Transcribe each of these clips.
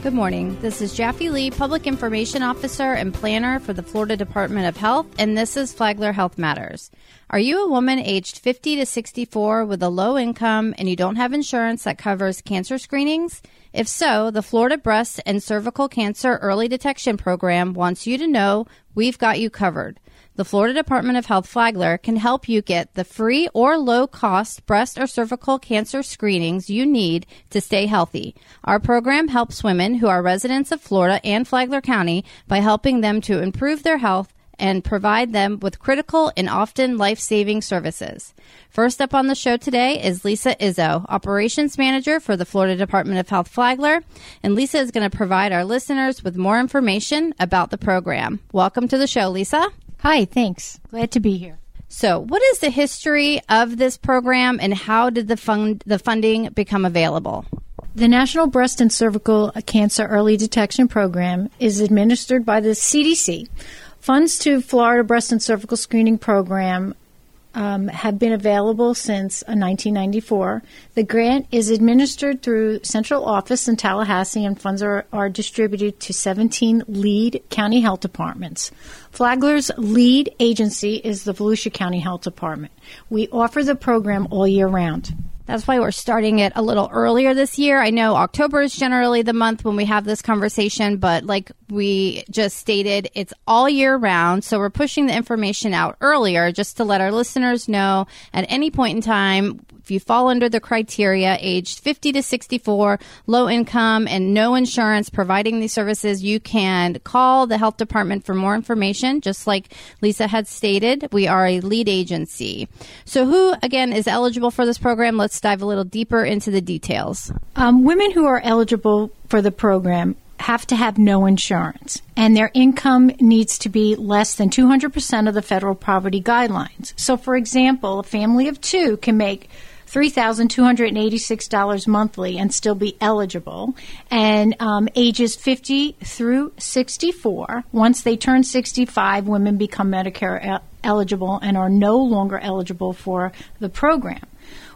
Good morning. This is Jaffe Lee, Public Information Officer and Planner for the Florida Department of Health, and this is Flagler Health Matters. Are you a woman aged 50 to 64 with a low income and you don't have insurance that covers cancer screenings? If so, the Florida Breast and Cervical Cancer Early Detection Program wants you to know we've got you covered. The Florida Department of Health Flagler can help you get the free or low cost breast or cervical cancer screenings you need to stay healthy. Our program helps women who are residents of Florida and Flagler County by helping them to improve their health and provide them with critical and often life saving services. First up on the show today is Lisa Izzo, Operations Manager for the Florida Department of Health Flagler. And Lisa is going to provide our listeners with more information about the program. Welcome to the show, Lisa. Hi, thanks. Glad to be here. So, what is the history of this program and how did the fund the funding become available? The National Breast and Cervical Cancer Early Detection Program is administered by the CDC. Funds to Florida Breast and Cervical Screening Program um, have been available since 1994. Uh, the grant is administered through central office in Tallahassee, and funds are, are distributed to 17 lead county health departments. Flagler's lead agency is the Volusia County Health Department. We offer the program all year round. That's why we're starting it a little earlier this year. I know October is generally the month when we have this conversation, but like we just stated, it's all year round. So we're pushing the information out earlier just to let our listeners know at any point in time if you fall under the criteria, aged 50 to 64, low income, and no insurance, providing these services, you can call the health department for more information. Just like Lisa had stated, we are a lead agency. So, who again is eligible for this program? Let's dive a little deeper into the details. Um, women who are eligible for the program have to have no insurance, and their income needs to be less than 200% of the federal poverty guidelines. So, for example, a family of two can make $3,286 monthly and still be eligible. And um, ages 50 through 64, once they turn 65, women become Medicare eligible and are no longer eligible for the program.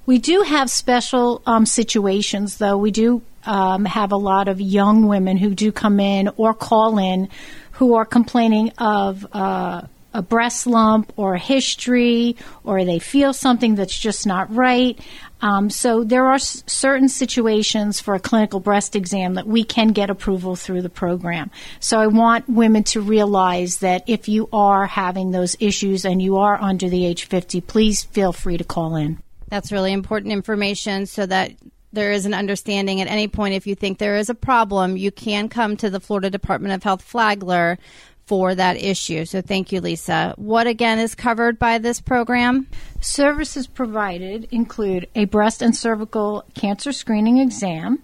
We do have special um, situations, though. We do um, have a lot of young women who do come in or call in who are complaining of uh, a breast lump or a history or they feel something that's just not right. Um, so there are s- certain situations for a clinical breast exam that we can get approval through the program. So I want women to realize that if you are having those issues and you are under the age 50, please feel free to call in. That's really important information so that there is an understanding at any point if you think there is a problem, you can come to the Florida Department of Health Flagler for that issue. So thank you, Lisa. What again is covered by this program? Services provided include a breast and cervical cancer screening exam.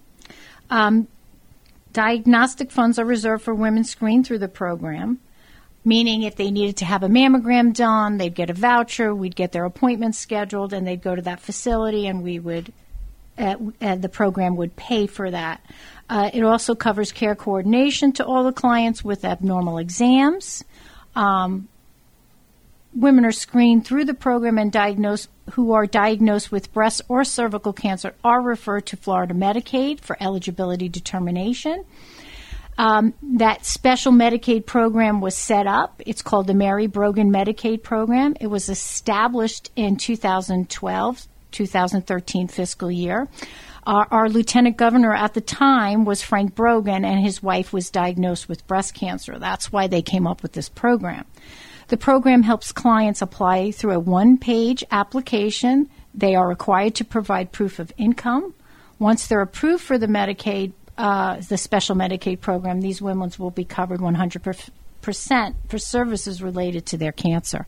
Um, diagnostic funds are reserved for women screened through the program, meaning if they needed to have a mammogram done, they'd get a voucher, we'd get their appointment scheduled, and they'd go to that facility, and we would, the program would pay for that. Uh, it also covers care coordination to all the clients with abnormal exams. Um, women are screened through the program and diagnosed who are diagnosed with breast or cervical cancer are referred to Florida Medicaid for eligibility determination. Um, that special Medicaid program was set up. It's called the Mary Brogan Medicaid Program. It was established in 2012, 2013 fiscal year. Our, our, lieutenant governor at the time was Frank Brogan, and his wife was diagnosed with breast cancer. That's why they came up with this program. The program helps clients apply through a one page application. They are required to provide proof of income. Once they're approved for the Medicaid, uh, the special Medicaid program, these women will be covered 100% for services related to their cancer.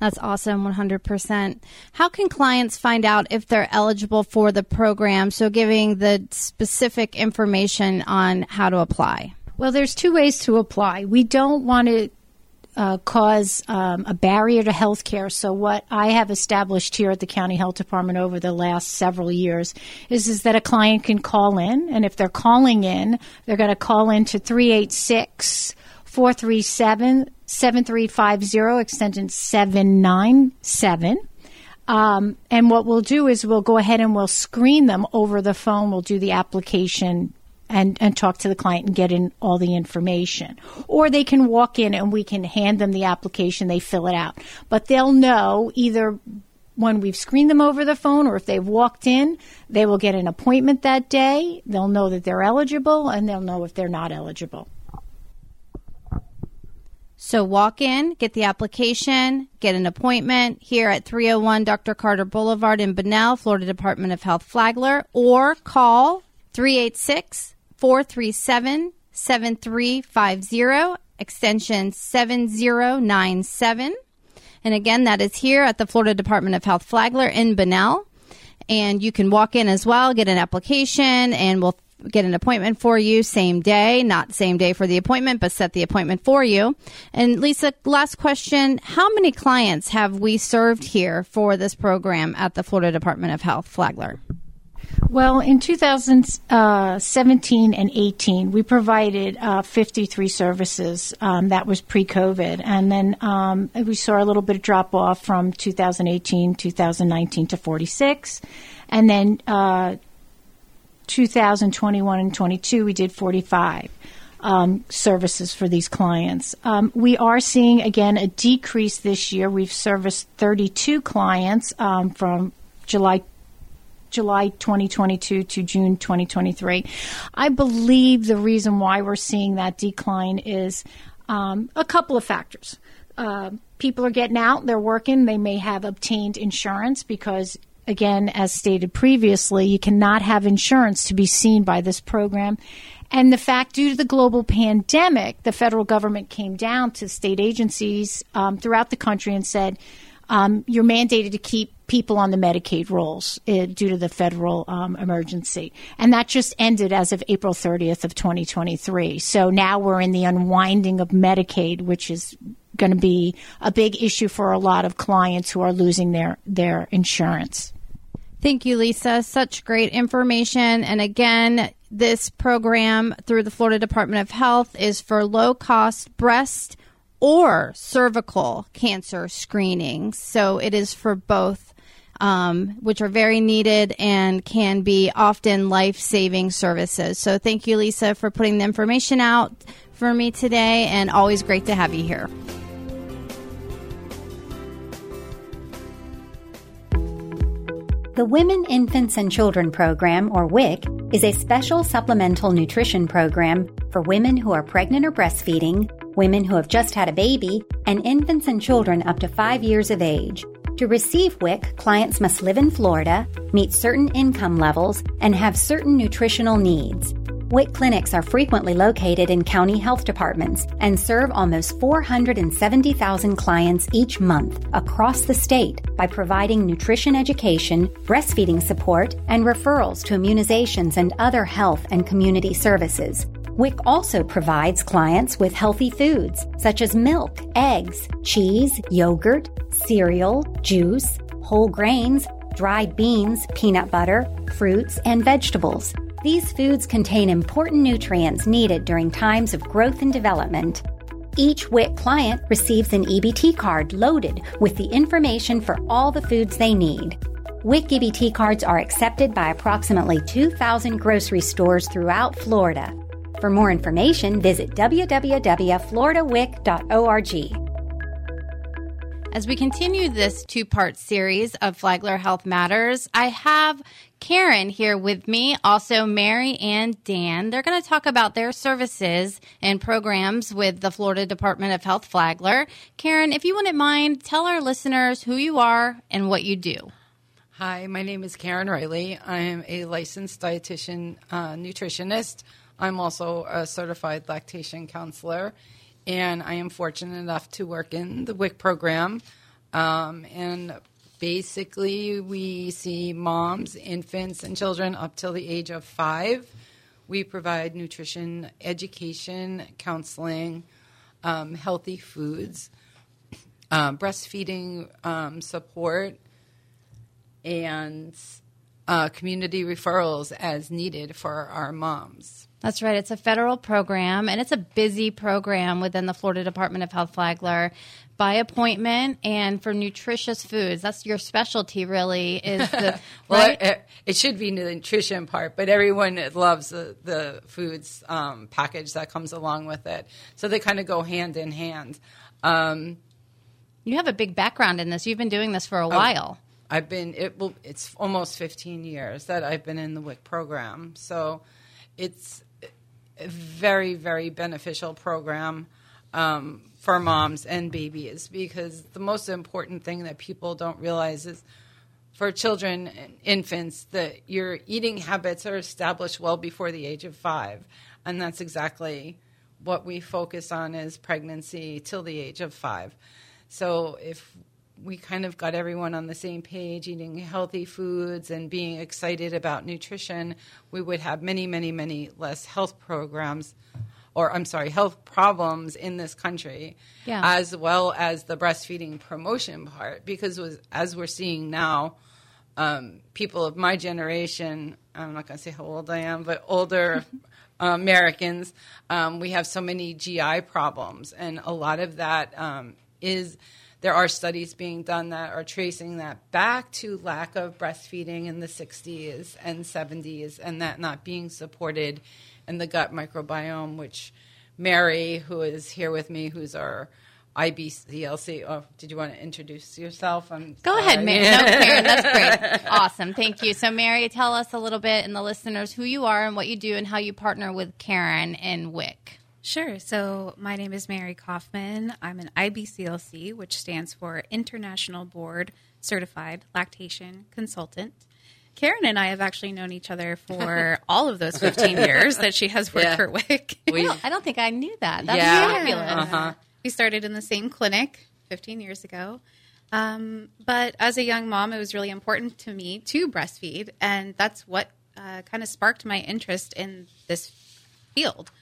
That's awesome, 100%. How can clients find out if they're eligible for the program? So, giving the specific information on how to apply. Well, there's two ways to apply. We don't want to uh, cause um, a barrier to health care. So, what I have established here at the County Health Department over the last several years is, is that a client can call in, and if they're calling in, they're going to call in to 386 437 7350, extension 797. Um, and what we'll do is we'll go ahead and we'll screen them over the phone. We'll do the application and, and talk to the client and get in all the information. Or they can walk in and we can hand them the application, they fill it out. But they'll know either when we've screened them over the phone or if they've walked in, they will get an appointment that day. They'll know that they're eligible and they'll know if they're not eligible. So walk in, get the application, get an appointment here at 301 Dr. Carter Boulevard in Bunnell, Florida Department of Health Flagler, or call 386 437 7350, extension 7097. And again, that is here at the Florida Department of Health Flagler in Bunnell. And you can walk in as well, get an application, and we'll get an appointment for you same day, not same day for the appointment, but set the appointment for you. And Lisa, last question. How many clients have we served here for this program at the Florida Department of Health, Flagler? Well, in 2017 and 18, we provided uh, 53 services. Um, that was pre-COVID, and then um, we saw a little bit of drop off from 2018, 2019 to 46, and then uh, 2021 and 22, we did 45 um, services for these clients. Um, we are seeing, again, a decrease this year. We've serviced 32 clients um, from July July 2022 to June 2023. I believe the reason why we're seeing that decline is um, a couple of factors. Uh, people are getting out, they're working, they may have obtained insurance because again, as stated previously, you cannot have insurance to be seen by this program. And the fact, due to the global pandemic, the federal government came down to state agencies um, throughout the country and said, um, you're mandated to keep people on the Medicaid rolls uh, due to the federal um, emergency. And that just ended as of April 30th of 2023. So now we're in the unwinding of Medicaid, which is going to be a big issue for a lot of clients who are losing their, their insurance. Thank you, Lisa. Such great information. And again, this program through the Florida Department of Health is for low cost breast or cervical cancer screenings. So it is for both, um, which are very needed and can be often life saving services. So thank you, Lisa, for putting the information out for me today, and always great to have you here. The Women, Infants, and Children Program, or WIC, is a special supplemental nutrition program for women who are pregnant or breastfeeding, women who have just had a baby, and infants and children up to five years of age. To receive WIC, clients must live in Florida, meet certain income levels, and have certain nutritional needs. WIC clinics are frequently located in county health departments and serve almost 470,000 clients each month across the state by providing nutrition education, breastfeeding support, and referrals to immunizations and other health and community services. WIC also provides clients with healthy foods such as milk, eggs, cheese, yogurt, cereal, juice, whole grains, dried beans, peanut butter, fruits, and vegetables. These foods contain important nutrients needed during times of growth and development. Each WIC client receives an EBT card loaded with the information for all the foods they need. WIC EBT cards are accepted by approximately 2,000 grocery stores throughout Florida. For more information, visit www.floridawic.org. As we continue this two part series of Flagler Health Matters, I have Karen here with me, also Mary and Dan. They're going to talk about their services and programs with the Florida Department of Health Flagler. Karen, if you wouldn't mind, tell our listeners who you are and what you do. Hi, my name is Karen Riley. I am a licensed dietitian uh, nutritionist. I'm also a certified lactation counselor, and I am fortunate enough to work in the WIC program. Um, and basically, we see moms, infants, and children up till the age of five. We provide nutrition education, counseling, um, healthy foods, um, breastfeeding um, support, and uh, community referrals as needed for our moms. That's right. It's a federal program and it's a busy program within the Florida Department of Health Flagler by appointment and for nutritious foods. That's your specialty, really. Is the well, right? it, it, should be the nutrition part, but everyone loves the, the foods um, package that comes along with it. So they kind of go hand in hand. Um, you have a big background in this. You've been doing this for a oh, while. I've been it will it's almost 15 years that I've been in the WIC program. So it's very very beneficial program um, for moms and babies because the most important thing that people don't realize is for children and infants that your eating habits are established well before the age of five. And that's exactly what we focus on is pregnancy till the age of five. So if we kind of got everyone on the same page, eating healthy foods and being excited about nutrition, we would have many, many, many less health programs, or I'm sorry, health problems in this country, yeah. as well as the breastfeeding promotion part. Because was, as we're seeing now, um, people of my generation, I'm not going to say how old I am, but older. Americans, um, we have so many GI problems, and a lot of that um, is there are studies being done that are tracing that back to lack of breastfeeding in the 60s and 70s and that not being supported in the gut microbiome, which Mary, who is here with me, who's our IBCLC. Oh, did you want to introduce yourself? I'm Go sorry. ahead, Mary. no, Karen, that's great. Awesome. Thank you. So, Mary, tell us a little bit and the listeners who you are and what you do and how you partner with Karen and WIC. Sure. So, my name is Mary Kaufman. I'm an IBCLC, which stands for International Board Certified Lactation Consultant. Karen and I have actually known each other for all of those 15 years that she has worked yeah. for WIC. We, I don't think I knew that. That's yeah. fabulous. Uh-huh. We started in the same clinic 15 years ago. Um, but as a young mom, it was really important to me to breastfeed, and that's what uh, kind of sparked my interest in this field.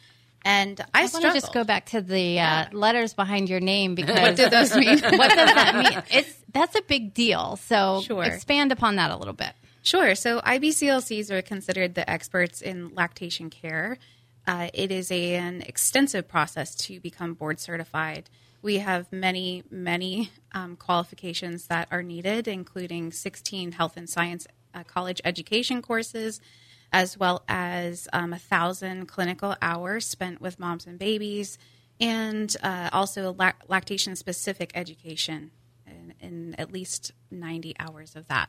And I, I want to just go back to the uh, letters behind your name because what do those mean? what does that mean? It's that's a big deal. So sure. expand upon that a little bit. Sure. So IBCLCs are considered the experts in lactation care. Uh, it is a, an extensive process to become board certified. We have many, many um, qualifications that are needed, including 16 health and science uh, college education courses, as well as um, a thousand clinical hours spent with moms and babies, and uh, also lactation specific education in, at least 90 hours of that.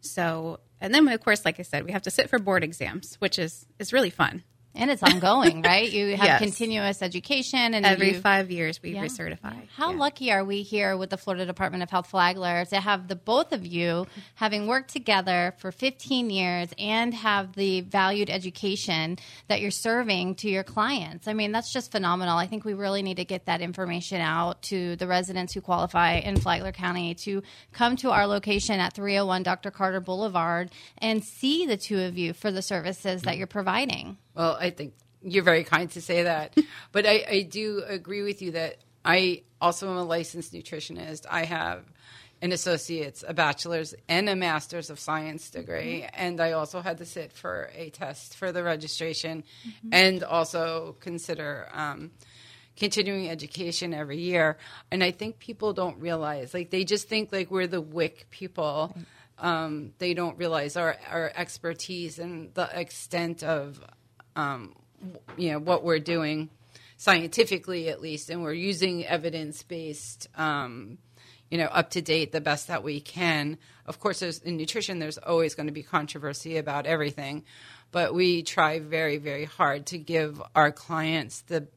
So, and then of course, like I said, we have to sit for board exams, which is is really fun. And it's ongoing, right? You have yes. continuous education, and every you, five years we yeah. recertify. How yeah. lucky are we here with the Florida Department of Health Flagler to have the both of you having worked together for 15 years and have the valued education that you're serving to your clients? I mean, that's just phenomenal. I think we really need to get that information out to the residents who qualify in Flagler County to come to our location at 301 Dr. Carter Boulevard and see the two of you for the services that you're providing. Well, I think you're very kind to say that. but I, I do agree with you that I also am a licensed nutritionist. I have an associate's, a bachelor's, and a master's of science degree. Mm-hmm. And I also had to sit for a test for the registration mm-hmm. and also consider um, continuing education every year. And I think people don't realize, like, they just think like we're the WIC people. Um, they don't realize our, our expertise and the extent of um, you know what we're doing scientifically at least, and we're using evidence based. Um, you know, up to date, the best that we can. Of course, in nutrition, there's always going to be controversy about everything, but we try very, very hard to give our clients the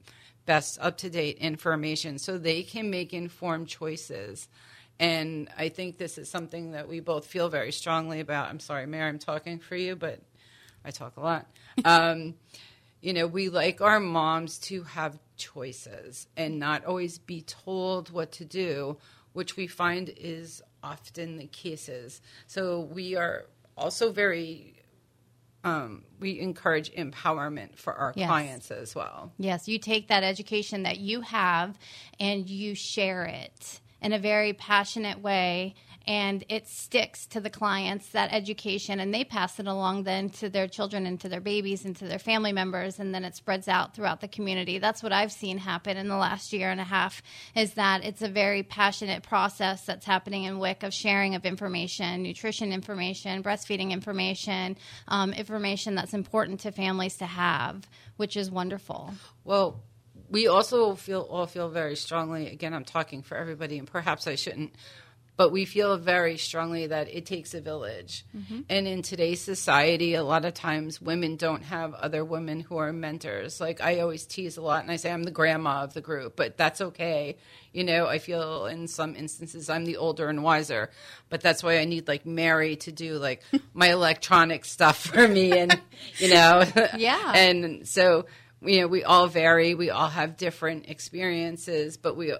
best up to date information so they can make informed choices. And I think this is something that we both feel very strongly about. I'm sorry, Mary, I'm talking for you, but I talk a lot. Um, you know, we like our moms to have choices and not always be told what to do, which we find is often the cases. So we are also very um, we encourage empowerment for our yes. clients as well. Yes, you take that education that you have and you share it in a very passionate way and it sticks to the clients that education and they pass it along then to their children and to their babies and to their family members and then it spreads out throughout the community that's what i've seen happen in the last year and a half is that it's a very passionate process that's happening in wic of sharing of information nutrition information breastfeeding information um, information that's important to families to have which is wonderful Well, we also feel all feel very strongly. Again, I'm talking for everybody, and perhaps I shouldn't, but we feel very strongly that it takes a village. Mm-hmm. And in today's society, a lot of times women don't have other women who are mentors. Like I always tease a lot, and I say I'm the grandma of the group, but that's okay. You know, I feel in some instances I'm the older and wiser, but that's why I need like Mary to do like my electronic stuff for me, and you know, Yeah. and so you know we all vary we all have different experiences but we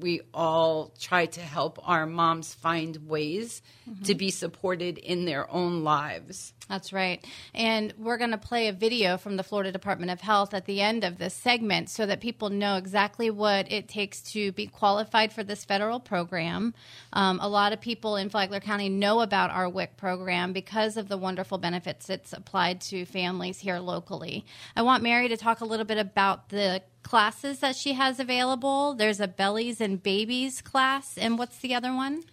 we all try to help our moms find ways to be supported in their own lives That's right. And we're going to play a video from the Florida Department of Health at the end of this segment so that people know exactly what it takes to be qualified for this federal program. Um, a lot of people in Flagler County know about our WIC program because of the wonderful benefits it's applied to families here locally. I want Mary to talk a little bit about the classes that she has available. There's a Bellies and Babies class, and what's the other one?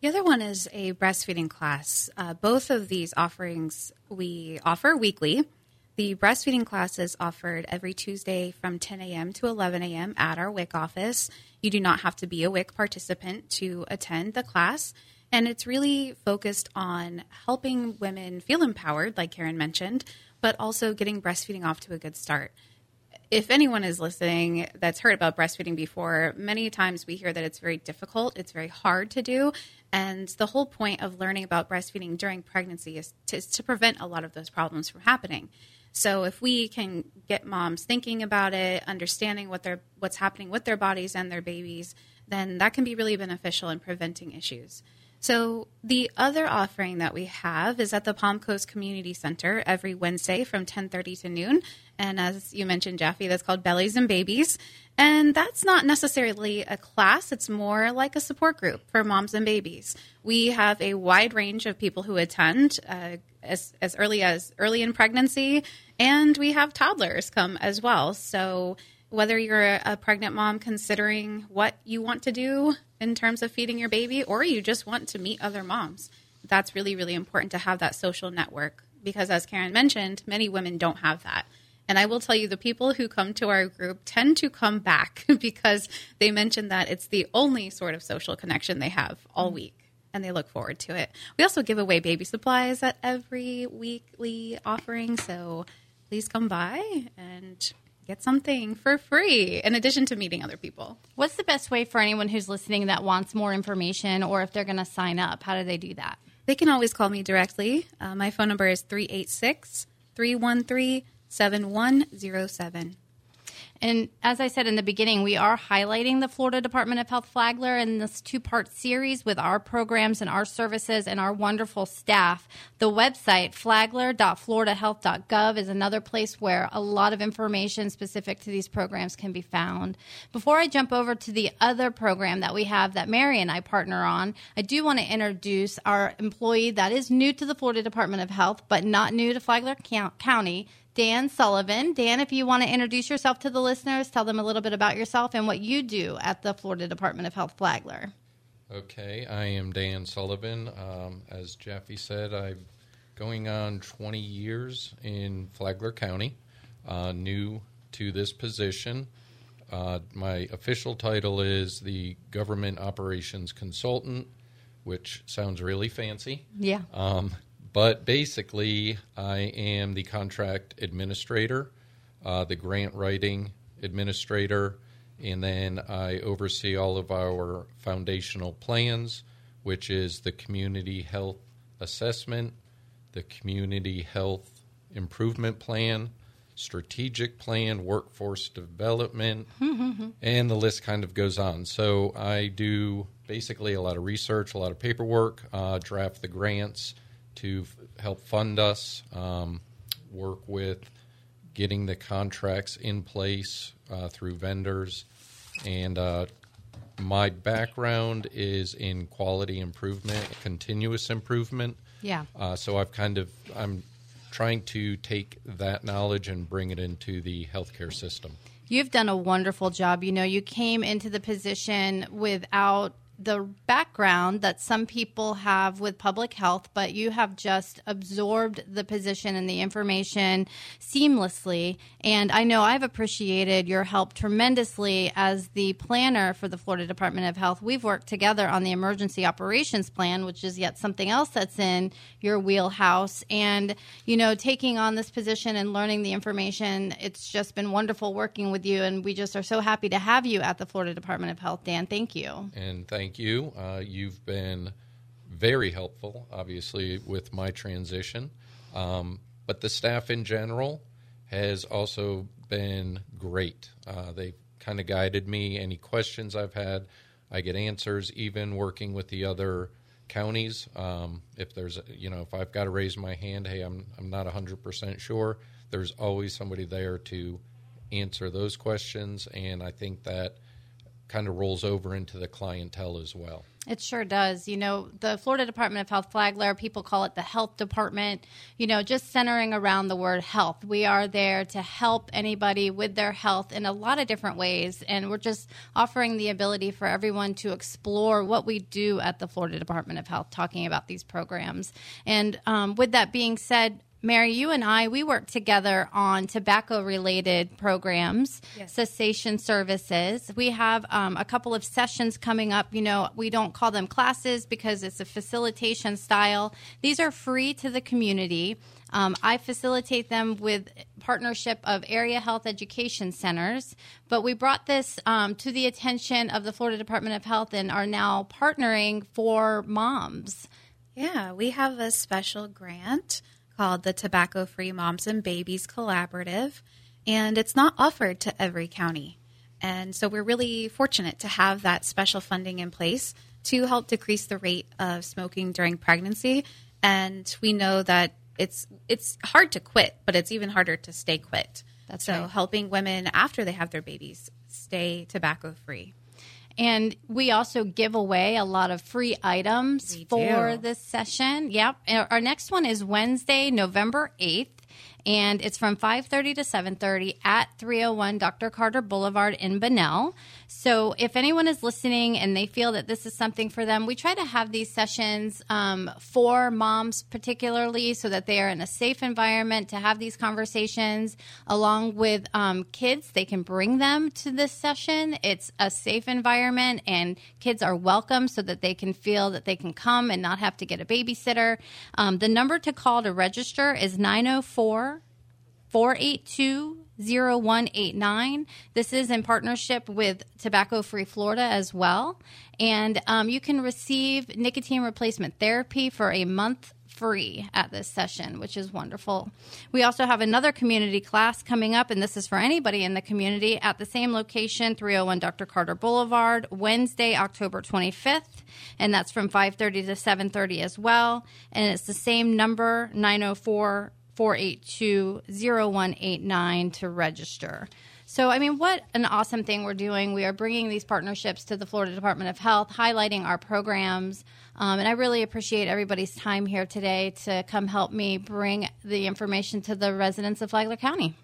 The other one is a breastfeeding class. Uh, both of these offerings we offer weekly. The breastfeeding class is offered every Tuesday from 10 a.m. to 11 a.m. at our WIC office. You do not have to be a WIC participant to attend the class. And it's really focused on helping women feel empowered, like Karen mentioned, but also getting breastfeeding off to a good start if anyone is listening that's heard about breastfeeding before, many times we hear that it's very difficult, it's very hard to do. And the whole point of learning about breastfeeding during pregnancy is to, is to prevent a lot of those problems from happening. So if we can get moms thinking about it, understanding what they're what's happening with their bodies and their babies, then that can be really beneficial in preventing issues. So the other offering that we have is at the Palm Coast Community Center every Wednesday from 10:30 to noon, and as you mentioned, Jaffe, that's called Bellies and Babies, and that's not necessarily a class; it's more like a support group for moms and babies. We have a wide range of people who attend, uh, as as early as early in pregnancy, and we have toddlers come as well. So whether you're a pregnant mom considering what you want to do in terms of feeding your baby, or you just want to meet other moms, that's really, really important to have that social network because, as Karen mentioned, many women don't have that. And I will tell you, the people who come to our group tend to come back because they mention that it's the only sort of social connection they have all mm. week and they look forward to it. We also give away baby supplies at every weekly offering, so please come by and get something for free in addition to meeting other people. What's the best way for anyone who's listening that wants more information or if they're going to sign up? How do they do that? They can always call me directly. Uh, my phone number is 386 313 7107. And as I said in the beginning, we are highlighting the Florida Department of Health Flagler in this two part series with our programs and our services and our wonderful staff. The website, flagler.floridahealth.gov, is another place where a lot of information specific to these programs can be found. Before I jump over to the other program that we have that Mary and I partner on, I do want to introduce our employee that is new to the Florida Department of Health, but not new to Flagler County. Dan Sullivan. Dan, if you want to introduce yourself to the listeners, tell them a little bit about yourself and what you do at the Florida Department of Health Flagler. Okay, I am Dan Sullivan. Um, as Jaffe said, I'm going on 20 years in Flagler County, uh, new to this position. Uh, my official title is the Government Operations Consultant, which sounds really fancy. Yeah. Um, but basically, I am the contract administrator, uh, the grant writing administrator, and then I oversee all of our foundational plans, which is the community health assessment, the community health improvement plan, strategic plan, workforce development, and the list kind of goes on. So I do basically a lot of research, a lot of paperwork, uh, draft the grants to f- help fund us, um, work with getting the contracts in place uh, through vendors, and uh, my background is in quality improvement, continuous improvement. Yeah. Uh, so I've kind of I'm trying to take that knowledge and bring it into the healthcare system. You've done a wonderful job. You know, you came into the position without the background that some people have with public health, but you have just absorbed the position and the information seamlessly. And I know I've appreciated your help tremendously as the planner for the Florida Department of Health. We've worked together on the emergency operations plan, which is yet something else that's in your wheelhouse. And, you know, taking on this position and learning the information, it's just been wonderful working with you. And we just are so happy to have you at the Florida Department of Health, Dan. Thank you. And thank you. Uh, you've been very helpful, obviously, with my transition. Um, but the staff in general has also been great. Uh, they've kind of guided me. Any questions I've had, I get answers, even working with the other counties. Um, if there's, you know, if I've got to raise my hand, hey, I'm, I'm not 100% sure, there's always somebody there to answer those questions. And I think that kind of rolls over into the clientele as well. It sure does. You know, the Florida Department of Health Flagler, people call it the health department, you know, just centering around the word health. We are there to help anybody with their health in a lot of different ways. And we're just offering the ability for everyone to explore what we do at the Florida Department of Health, talking about these programs. And um, with that being said, Mary, you and I, we work together on tobacco related programs, Yes. cessation services. We have um, a couple of sessions coming up. You know, we don't call them classes because it's a facilitation style. These are free to the community. Um, I facilitate them with partnership of area health education centers, but we brought this um, to the attention of the Florida Department of Health and are now partnering for moms. Yeah, we have a special grant called the Tobacco Free Moms and Babies Collaborative, and it's not offered to every county. And so we're really fortunate to have that special funding in place to help decrease the rate of smoking during pregnancy. And we know that it's it's hard to quit, but it's even harder to stay quit. That's so right. helping women after they have their babies stay tobacco free. And we also give away a lot of free items We for do. this session. Yep. Our next one is Wednesday, November 8th. And it's from 5:30 to 7:30 at 301 Dr. Carter Boulevard in Bunnell. So if anyone is listening and they feel that this is something for them, we try to have these sessions um, for moms particularly, so that they are in a safe environment to have these conversations along with um, kids. They can bring them to this session. It's a safe environment, and kids are welcome so that they can feel that they can come and not have to get a babysitter. Um, the number to call to register is 904 482 0189. This is in partnership with Tobacco Free Florida as well. And um, you can receive nicotine replacement therapy for a month free at this session, which is wonderful. We also have another community class coming up, and this is for anybody in the community at the same location, 301 Dr. Carter Boulevard, Wednesday, October 25th, and that's from 5:30 to 7:30 as well. And it's the same number, 904 482 0189 to register. So, I mean, what an awesome thing we're doing. We are bringing these partnerships to the Florida Department of Health, highlighting our programs. Um, and I really appreciate everybody's time here today to come help me bring the information to the residents of Flagler County.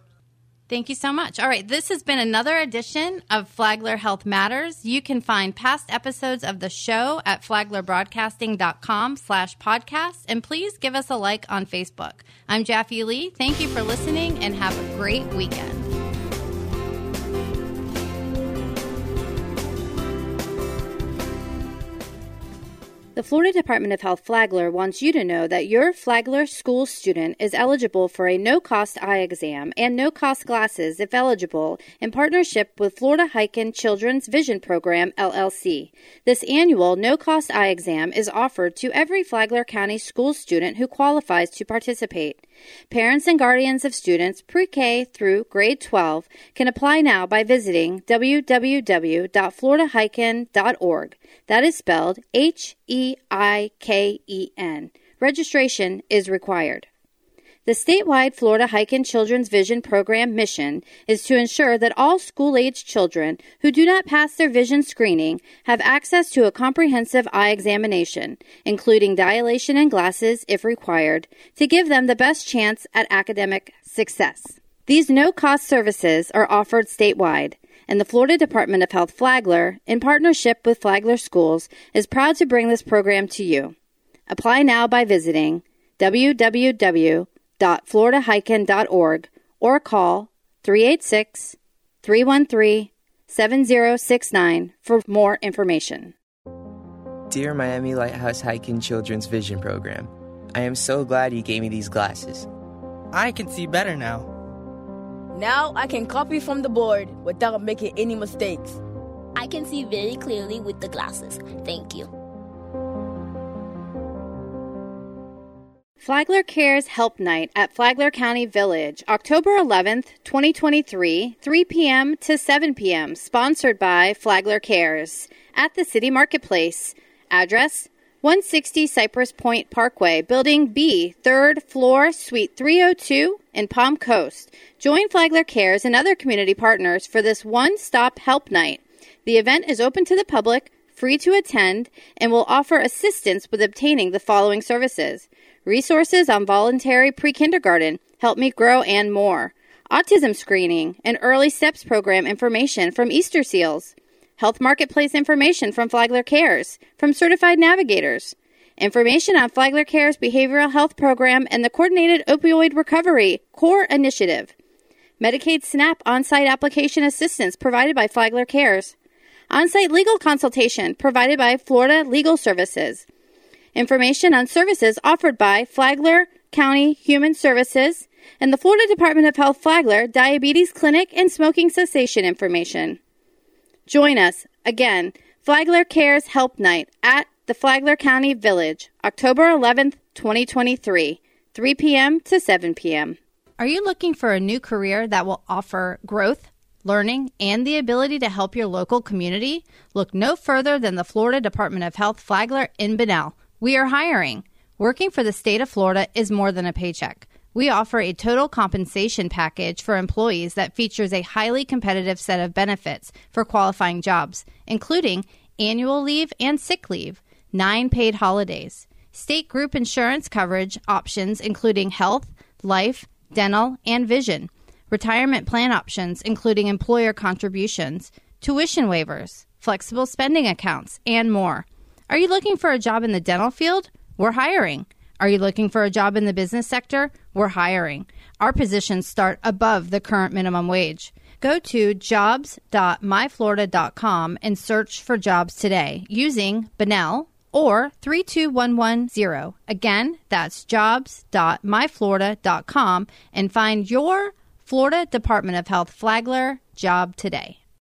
Thank you so much. All right, this has been another edition of Flagler Health Matters. You can find past episodes of the show at flaglerbroadcasting.com slash podcast, and please give us a like on Facebook. I'm Jaffe Lee. Thank you for listening, and have a great weekend. The Florida Department of Health Flagler wants you to know that your Flagler school student is eligible for a no cost eye exam and no cost glasses if eligible in partnership with Florida Heiken Children's Vision Program, LLC. This annual no cost eye exam is offered to every Flagler County school student who qualifies to participate. Parents and guardians of students pre K through grade 12 can apply now by visiting www.floridaheiken.org. That is spelled H E I K E N. Registration is required. The statewide Florida Heiken Children's Vision Program mission is to ensure that all school aged children who do not pass their vision screening have access to a comprehensive eye examination, including dilation and glasses if required, to give them the best chance at academic success. These no cost services are offered statewide, and the Florida Department of Health Flagler, in partnership with Flagler Schools, is proud to bring this program to you. Apply now by visiting www.floridaheiken.org or call 386 313 7069 for more information. Dear Miami Lighthouse Heiken Children's Vision Program, I am so glad you gave me these glasses. I can see better now. Now I can copy from the board without making any mistakes. I can see very clearly with the glasses. Thank you. Flagler Cares Help Night at Flagler County Village, October 11th, 2023, 3 p.m. to 7 p.m., sponsored by Flagler Cares at the City Marketplace. Address 160 Cypress Point Parkway, Building B, 3rd floor, Suite 302 in Palm Coast. Join Flagler Cares and other community partners for this one stop help night. The event is open to the public, free to attend, and will offer assistance with obtaining the following services resources on voluntary pre kindergarten, Help Me Grow, and more. Autism screening and early steps program information from Easter Seals. Health Marketplace information from Flagler Cares, from certified navigators. Information on Flagler Cares Behavioral Health Program and the Coordinated Opioid Recovery Core Initiative. Medicaid SNAP on site application assistance provided by Flagler Cares. On site legal consultation provided by Florida Legal Services. Information on services offered by Flagler County Human Services and the Florida Department of Health Flagler Diabetes Clinic and smoking cessation information. Join us again, Flagler Cares Help Night at the Flagler County Village, October 11th, 2023, 3 p.m. to 7 p.m. Are you looking for a new career that will offer growth, learning, and the ability to help your local community? Look no further than the Florida Department of Health Flagler in Bunnell. We are hiring. Working for the state of Florida is more than a paycheck. We offer a total compensation package for employees that features a highly competitive set of benefits for qualifying jobs, including annual leave and sick leave, nine paid holidays, state group insurance coverage options including health, life, dental, and vision, retirement plan options including employer contributions, tuition waivers, flexible spending accounts, and more. Are you looking for a job in the dental field? We're hiring. Are you looking for a job in the business sector? We're hiring. Our positions start above the current minimum wage. Go to jobs.myflorida.com and search for jobs today using Bunnell or 32110. Again, that's jobs.myflorida.com and find your Florida Department of Health Flagler job today.